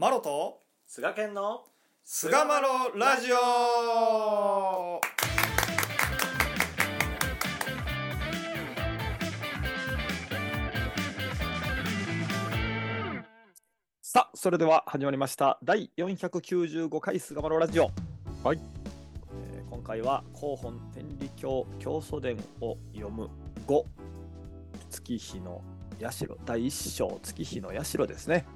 マロと菅健の菅マロラジオ。さあそれでは始まりました。第495回菅マロラジオ。はい、えー今回は広本天理教教祖伝を読む5月日の社第一章月日の社ですね、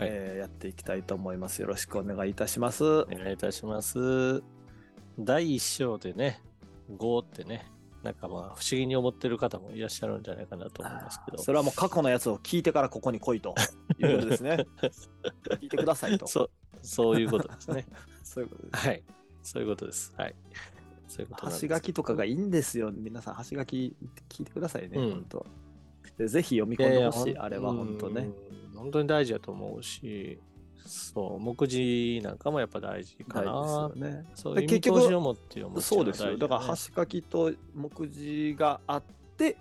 はいえーやっていきたいと思いますよろしくお願いいたしますお願いいたします。第一章でね、5ってね、なんかまあ不思議に思ってる方もいらっしゃるんじゃないかなと思うんですけど。それはもう過去のやつを聞いてからここに来いということですね。聞いてくださいと。そう、そういうことですね。そういうことです。はい。そういうことです。はい。そういうことです橋書きとかがいいんですよ。皆さん、橋書き聞いてくださいね、うん本当。でぜひ読み込んでほしい、あれは本当ね。。本当に大事だと思うし、そう、目次なんかもやっぱ大事かな。ですよね。そう結局を持って読むっていのはそうですよ。だから、橋書きと目次があって、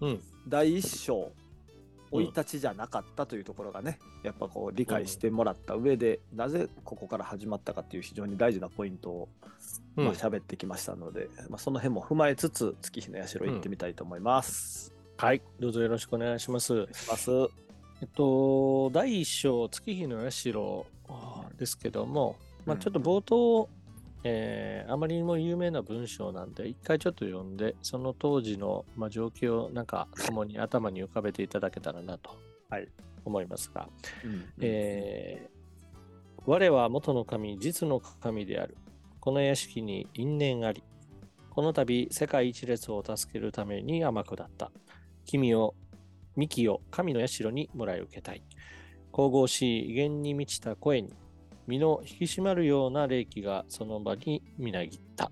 うん。第一章、生い立ちじゃなかったというところがね、やっぱこう理解してもらった上で、なぜここから始まったかっていう非常に大事なポイントを、うんまあ喋ってきましたので、まあ、その辺も踏まえつつ、月日の社行ってみたいと思います。はい。どうぞよろしくお願いします。お願いします。えっと、第一章、月日の社ですけども、まあ、うんちょっと冒頭、えーあまりにも有名な文章なんで、一回ちょっと読んで、その当時の、まあ、状況をなんか共に頭に浮かべていただけたらなとはい思いますが、うんえー我は元の神、実の神である。この屋敷に因縁あり。この度、世界一列を助けるために天下った。君を、幹を神の社にもらい受けたい。神々しい威厳に満ちた声に、身の引き締まるような霊気がその場にみなぎった。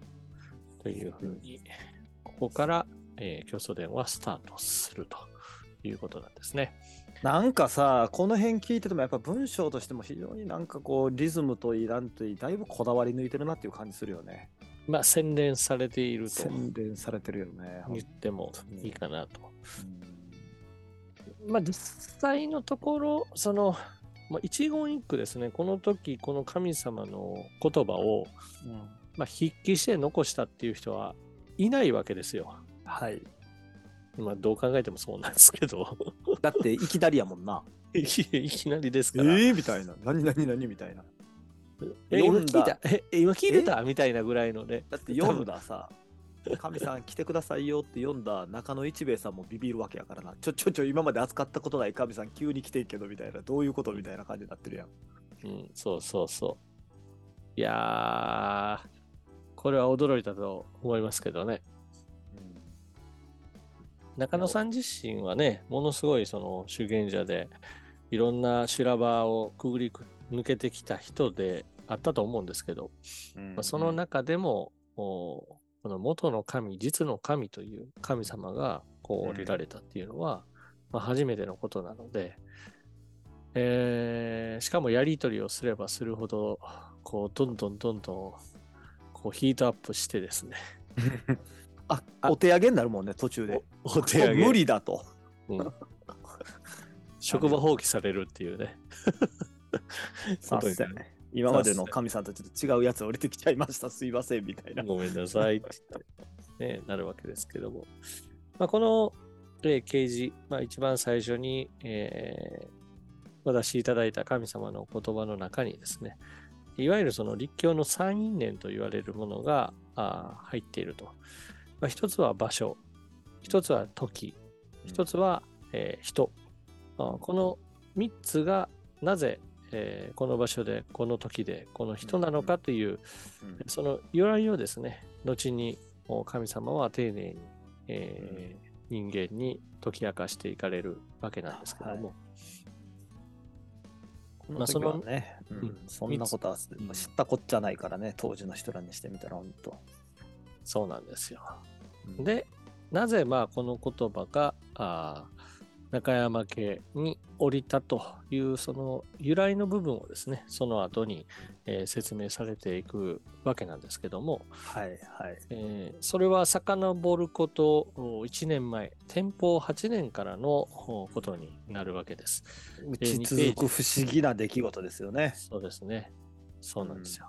というふうに、ここから、えー、教祖伝はスタートするということなんですね。なんかさ、この辺聞いてても、やっぱ文章としても非常になんかこう、リズムといい、なんといい、だいぶこだわり抜いてるなっていう感じするよね。まあ、洗練されていると洗練されてるよね。言ってもいいかなと。うんまあ、実際のところ、その、まあ、一言一句ですね、この時、この神様の言葉を、まあ、筆記して残したっていう人はいないわけですよ。はい。まあ、どう考えてもそうなんですけど、だって、いきなりやもんな。いきなりですえから。ーみたいな。何何何みたいな。え今聞いた？ええ今聞いてた？みたいなぐらいのね。だって読んださ、神さん来てくださいよって読んだ中野一兵衛さんもビビるわけやからな。ちょちょちょ、今まで扱ったことない神さん急に来てんけどみたいな。どういうことみたいな感じになってるやん。うん、そうそうそう。いやー、これは驚いたと思いますけどね。中野さん自身はね、ものすごいその修験者で、いろんな修羅場をくぐり抜けてきた人であったと思うんですけど、うんまあ、その中でも、おこの元の神、実の神という神様がこう降りられたっていうのは、まあ、初めてのことなので、えーしかもやり取りをすればするほど、こう、どんどんどんどん、こう、ヒートアップしてですね、あ、あお手上げになるもんね、途中で。お手上げ無理だと。うん職場放棄されるっていうね。さことにすがね。今までの神さんとちと違うやつ降りてきちゃいました。すいません、みたいな。ごめんなさいって、ね、なるわけですけども。まあ、この、えー啓示、まあ、一番最初に、えーお出しいただいた神様の言葉の中にですね、いわゆるその立教の三因縁と言われるものがあ入っていると。まあ、一つは場所、一つは時、一つは、えー人。この三つがなぜ、えーこの場所で、この時で、この人なのかという、うん。その由来をですね、後に神様は丁寧に、えー人間に解き明かしていかれるわけなんですけども、まあそのね、うん。うんそんなことはうん。知ったこっちゃないからね、当時の人らにしてみたら、本当。そうなんですよ。うん、で、なぜまあこの言葉があー中山家に降りたというその由来の部分をですね、その後に、えー説明されていくわけなんですけども、はいはい。えーそれは遡ること1年前、天保8年からのおことになるわけです。打ち続く不思議な出来事ですよね。そうですね。そうなんですよ。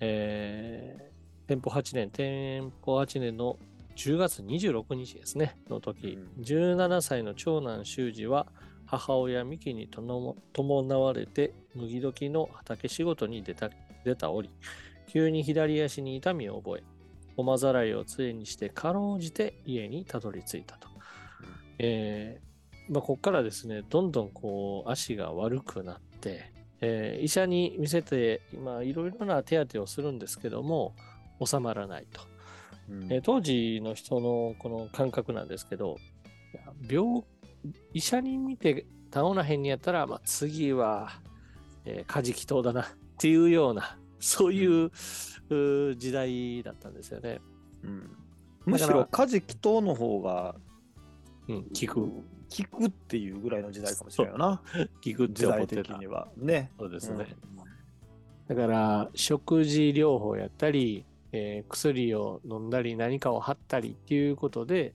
えー天保8年、天保8年の10月26日ですね、の時、うん17歳の長男修二は母親ミキに伴われて麦時の畑仕事に出た出た折、急に左足に痛みを覚え、おまざらいを杖にしてかろうじて家にたどり着いたと。えーまあ、ここからですね、どんどんこう足が悪くなって、えー医者に見せて、今いろいろな手当てをするんですけども、収まらないと。うんえー当時の人のこの感覚なんですけど、病医者に見て倒らへんにやったら、まあ、次は、えー、カジキ島だなっていうような、そういううー時代だったんですよね。うんむしろカジキ島の方がうん、聞く、聞くっていうぐらいの時代かもしれないよな。聞くって時代思ってた。的には。ね。そうですね。だから、食事療法やったり、えー薬を飲んだり、何かを貼ったりっていうことで、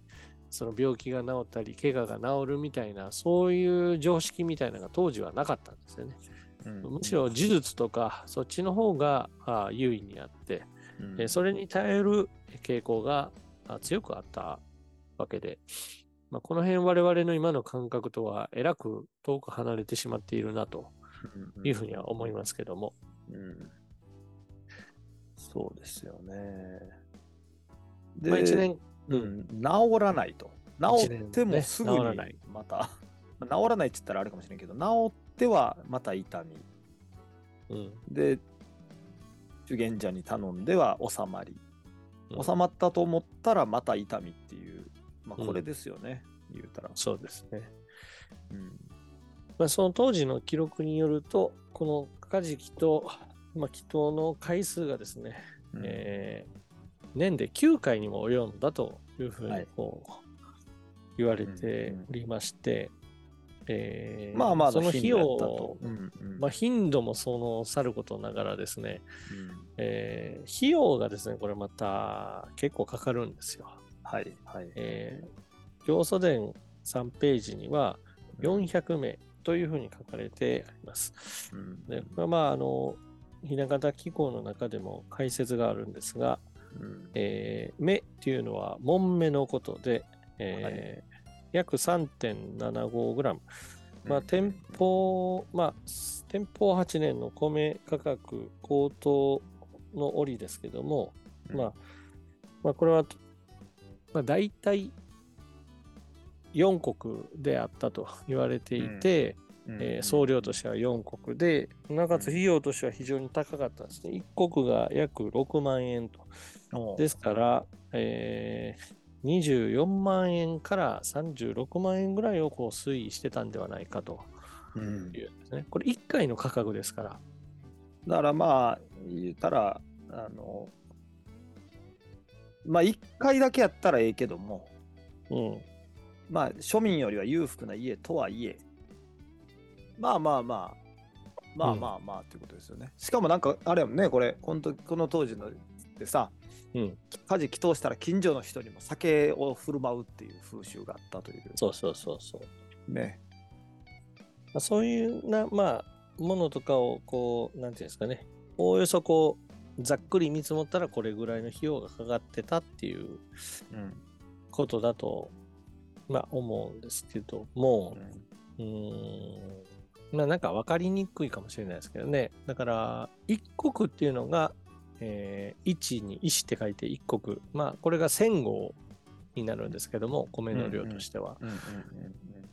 その病気が治ったり、怪我が治るみたいな、そういう常識みたいなのが当時はなかったんですよね。うんむしろ呪術とか、そっちの方があ優位にあって、うんえーそれに耐える傾向があ強くあったわけで、まあ、この辺我々の今の感覚とはえらく遠く離れてしまっているなというふうには思いますけども。うんそうですよね。まあ、1年、うん、治らないと。治ってもすぐにまた、まあ治らないって言ったらあれかもしれんけど、治ってはまた痛み。うんで、修験者に頼んでは収まり。うん収まったと思ったらまた痛みっていう、まあうんこれですよね、言うたら。そうですね。うんまあ、その当時の記録によると、このカジキと、まあ、祈祷の回数がですね、うんえー年で9回にも及んだというふうにはいこう言われておりまして、えーまあまあその費用。うんうんまあ、頻度もそのさることながらですね、えー費用がですね、これまた結構かかるんですよ。はいはい。えー、教祖伝3ページには400名というふうに書かれてあります。うんで、これはまあ、あの、雛形機構の中でも解説があるんですが、うん。えー目っていうのは門目のことで、えー約 3.75g。まあ、店舗、まあ、店舗8年の米価格高騰の折ですけども、まあ、まあ、これは、まあ、大体4国であったと言われていて、えー総量としては4国で、なおかつ費用としては非常に高かったんですね。1国が約6万円と。てですから、えー24万円から36万円ぐらいをこう推移してたんではないかとうんいうんですね。これ1回の価格ですから。だからまあ、言ったら、あの、まあ、一回だけやったらええけども、うん。まあ、庶民よりは裕福な家とはいえ、まあまあまあ、まあまあまあっていうことですよね。しかもなんか、あれやもんね、これ、この時この当時のでさ、うん。火事祈祷したら近所の人にも酒を振る舞うっていう風習があったという。そうそうそうそう。ね。まあ、そういうな、まあ、ものとかを、こう、なんていうんですかね、おおよそこう、ざっくり見積もったらこれぐらいの費用がかかってたっていううん。ことだと、まあ、思うんですけども、うーん、まあ、なんか分かりにくいかもしれないですけどね。だから、一国っていうのが、えー、一に石って書いて一国。まあ、これが1000合になるんですけども、米の量としては。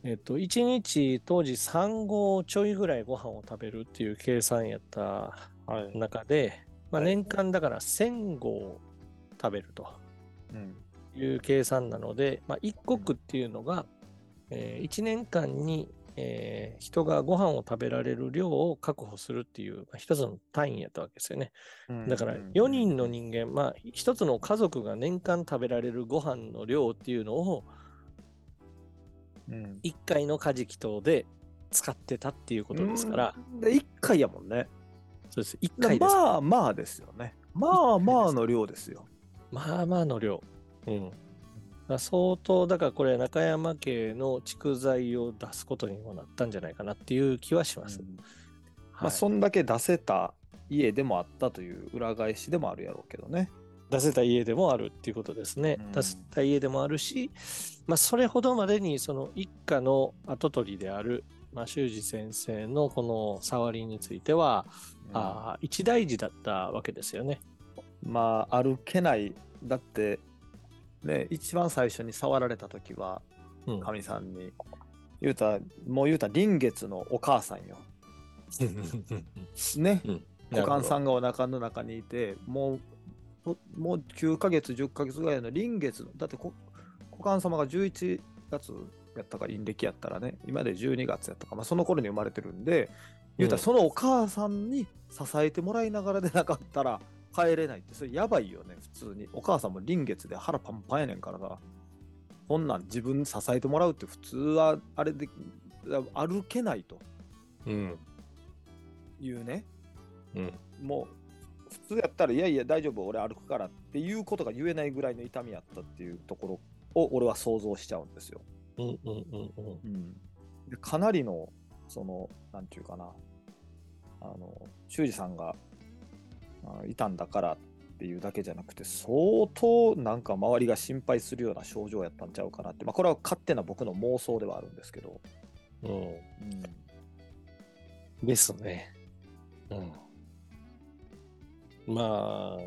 えっと、1日当時3合ちょいぐらいご飯を食べるっていう計算やったうんはい。中で、まあ、はい年間だから1000合食べるとうんいう計算なので、まあ、1国っていうのが、え1年間に、えー人がご飯を食べられる量を確保するっていう、まあ、一つの単位やったわけですよね。だから4人の人間、まあ一つの家族が年間食べられるご飯の量っていうのをうん1回のカジキ島で使ってたっていうことですから、うんで1回やもんね。そうです。1回です。まあまあですよね。まあまあの量ですよ。まあまあの量。うん。相当、だからこれ中山家の蓄財を出すことにもなったんじゃないかなっていう気はします。うんまあ、はいそんだけ出せた家でもあったという裏返しでもあるやろうけどね。出せた家でもあるっていうことですね。うん出せた家でもあるし、まあ、それほどまでにその一家の跡取りである、まあ、修二先生のこの触りについては、あー一大事だったわけですよね。まあ歩けない。だって、ね、一番最初に触られた時は、うんかみさんに、言うたら、もう言うたら臨月のお母さんよ。ね。股間さん。んがお腹の中にいて、もう、ももう9ヶ月、10ヶ月ぐらいの臨月の、だってこ股間様が11月やったか、陰暦やったらね、今で12月やったか、まあ、その頃に生まれてるんで、言うたらうんそのお母さんに支えてもらいながらでなかったら帰れないって、それやばいよね、普通に。お母さんも臨月で腹パンパンやねんからさ、こんなん自分支えてもらうって普通はあれで歩けないとうん。いうね。うん。もう普通やったらいやいや大丈夫俺歩くからっていうことが言えないぐらいの痛みやったっていうところを俺は想像しちゃうんですよ。うんうんうんうん。でかなりのそのなんていうかなあの修二さんがあいたんだからっていうだけじゃなくて相当なんか周りが心配するような症状やったんちゃうかなって、まあ、これは勝手な僕の妄想ではあるんですけど、うん。うんですね。うん。まあ、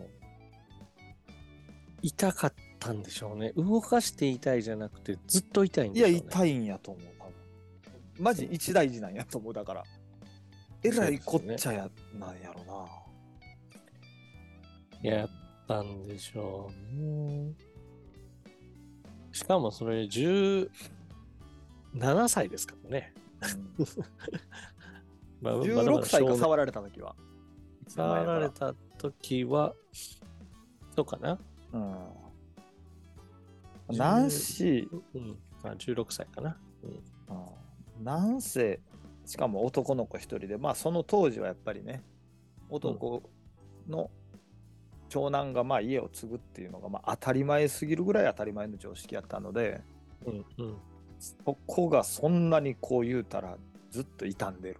痛かったんでしょうね。動かして痛いじゃなくて、ずっと痛いんいやでしょうね。痛いんやと思う多分マジ一大事なんやと思うだからえらいこっちゃや、なんやろなやったんでしょうね。しかもそれ17歳ですからね。まあまだまだ16歳か触られた時は。触られた時は、そうかな。うん。なんし、うん。あ16歳かな。うんうんなんせ、しかも男の子一人で、まあその当時はやっぱりね、男の長男がまあ家を継ぐっていうのがまあ当たり前すぎるぐらい当たり前の常識やったので、うんうんそこがそんなにこう言うたらずっと傷んでる。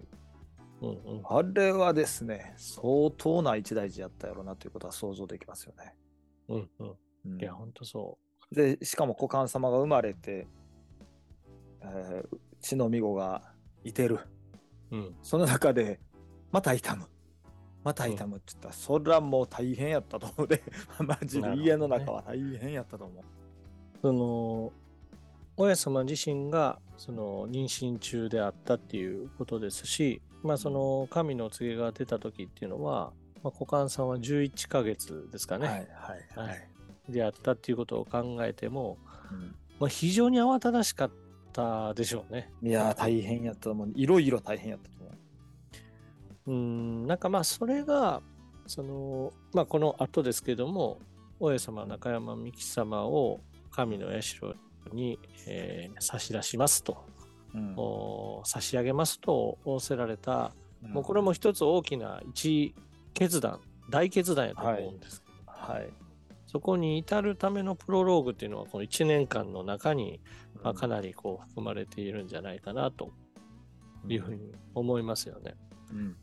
うんうんあれはですね、相当な一大事やったやろうなということは想像できますよね。うんうん。うんいや、ほんとそで、しかも股間様が生まれて、えー血のみ子がいてる。う。うん。その中で、また痛む。また痛むって言ったら、それはもう大変やったと思うで、マジで家の中は大変やったと思う。その、親様自身が、その、妊娠中であったっていうことですし、まあ、その、神の告げが出た時っていうのは、まあ、股間さんは11ヶ月ですかね、はいはいはい。であったっていうことを考えても、うんまあ、非常に慌ただしかったでしょうね。いやー、大変やったと思う。いろいろ大変やったと思う。うん、なんかまあそれが、その、まあこの後ですけども、大江様、中山美紀様を神の社に、えー差し出しますと、うんお差し上げますと仰せられた、うんもうこれも一つ大きな一決断、大決断やと思うんですけど、はい。そこに至るためのプロローグっていうのはこの1年間の中に、まあ、かなりこう含まれているんじゃないかなというふうに思いますよね。うん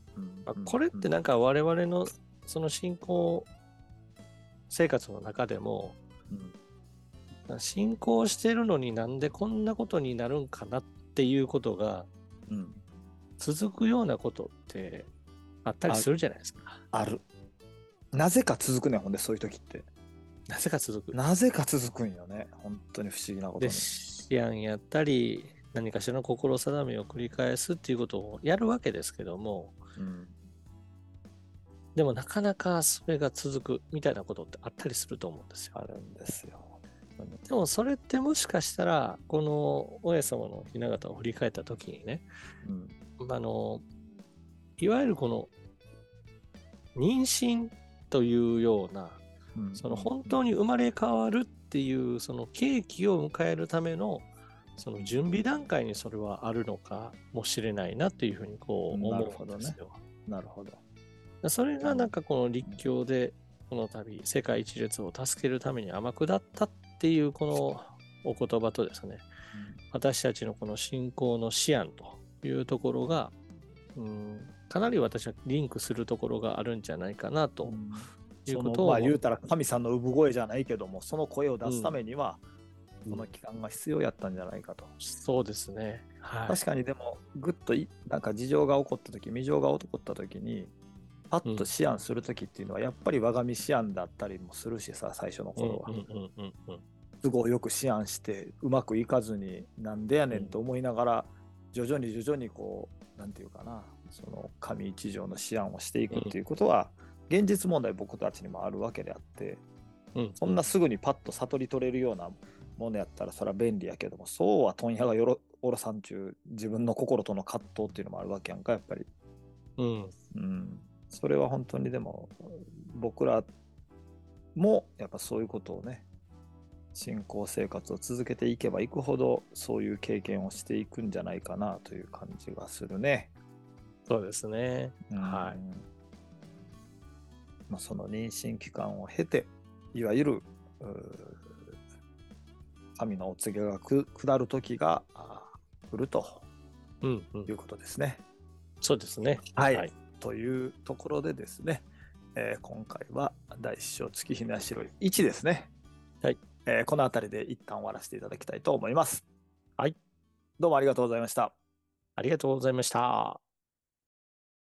これってなんか我々のその信仰生活の中でもうん信仰してるのになんでこんなことになるんかなっていうことがうん続くようなことってあったりするじゃないですか。ある。なぜか続くねん、ほんで、そういう時って。なぜか続く。なぜか続くんよね。本当に不思議なことで、に。思案やったり何かしらの心定めを繰り返すっていうことをやるわけですけどもうんでもなかなかそれが続くみたいなことってあったりすると思うんですよ。あるんですよ。でもそれってもしかしたら、この親様の雛形を振り返った時にね、うんあの、いわゆるこの、妊娠というような、うんその本当に生まれ変わるっていう、その契機を迎えるための、その準備段階にそれはあるのかもしれないなというふうにこう思うんですよ。なるほど。それがなんかこの立教でこの度世界一列を助けるために天下ったっていうこのお言葉とですね、私たちのこの信仰の思案というところが、うん、かなり私はリンクするところがあるんじゃないかなということを、まあ言うたら神さんの産声じゃないけどもその声を出すためには、この期間が必要やったんじゃないかと。そうですね。はい、確かにでもぐっとなんか事情が起こった時未情が起こった時にパッと思案する時っていうのはやっぱり我が身思案だったりもするしさ最初の頃は。都合よく思案してうまくいかずになんでやねんと思いながら徐々に徐々にこう何て言うかなその神一条の思案をしていくっていうことは、現実問題僕たちにもあるわけであって、うん、そんなすぐにパッと悟り取れるようなものやったらそれは便利やけどもそうは問屋がよろおろさんちゅう自分の心との葛藤っていうのもあるわけやんかやっぱり。うん、うん、それは本当にでも僕らもやっぱそういうことをね信仰生活を続けていけばいくほどそういう経験をしていくんじゃないかなという感じがするね。そうですね。うん、はい。まあ、その妊娠期間を経て、いわゆる神のお告げが下る時が来るということですね。うんうん、そうですね。はい、はい、というところでですね、えー、今回は第一章月姫は白い1ですね。はい。えー、この辺りで一旦終わらせていただきたいと思います。はい。どうもありがとうございました。ありがとうございました。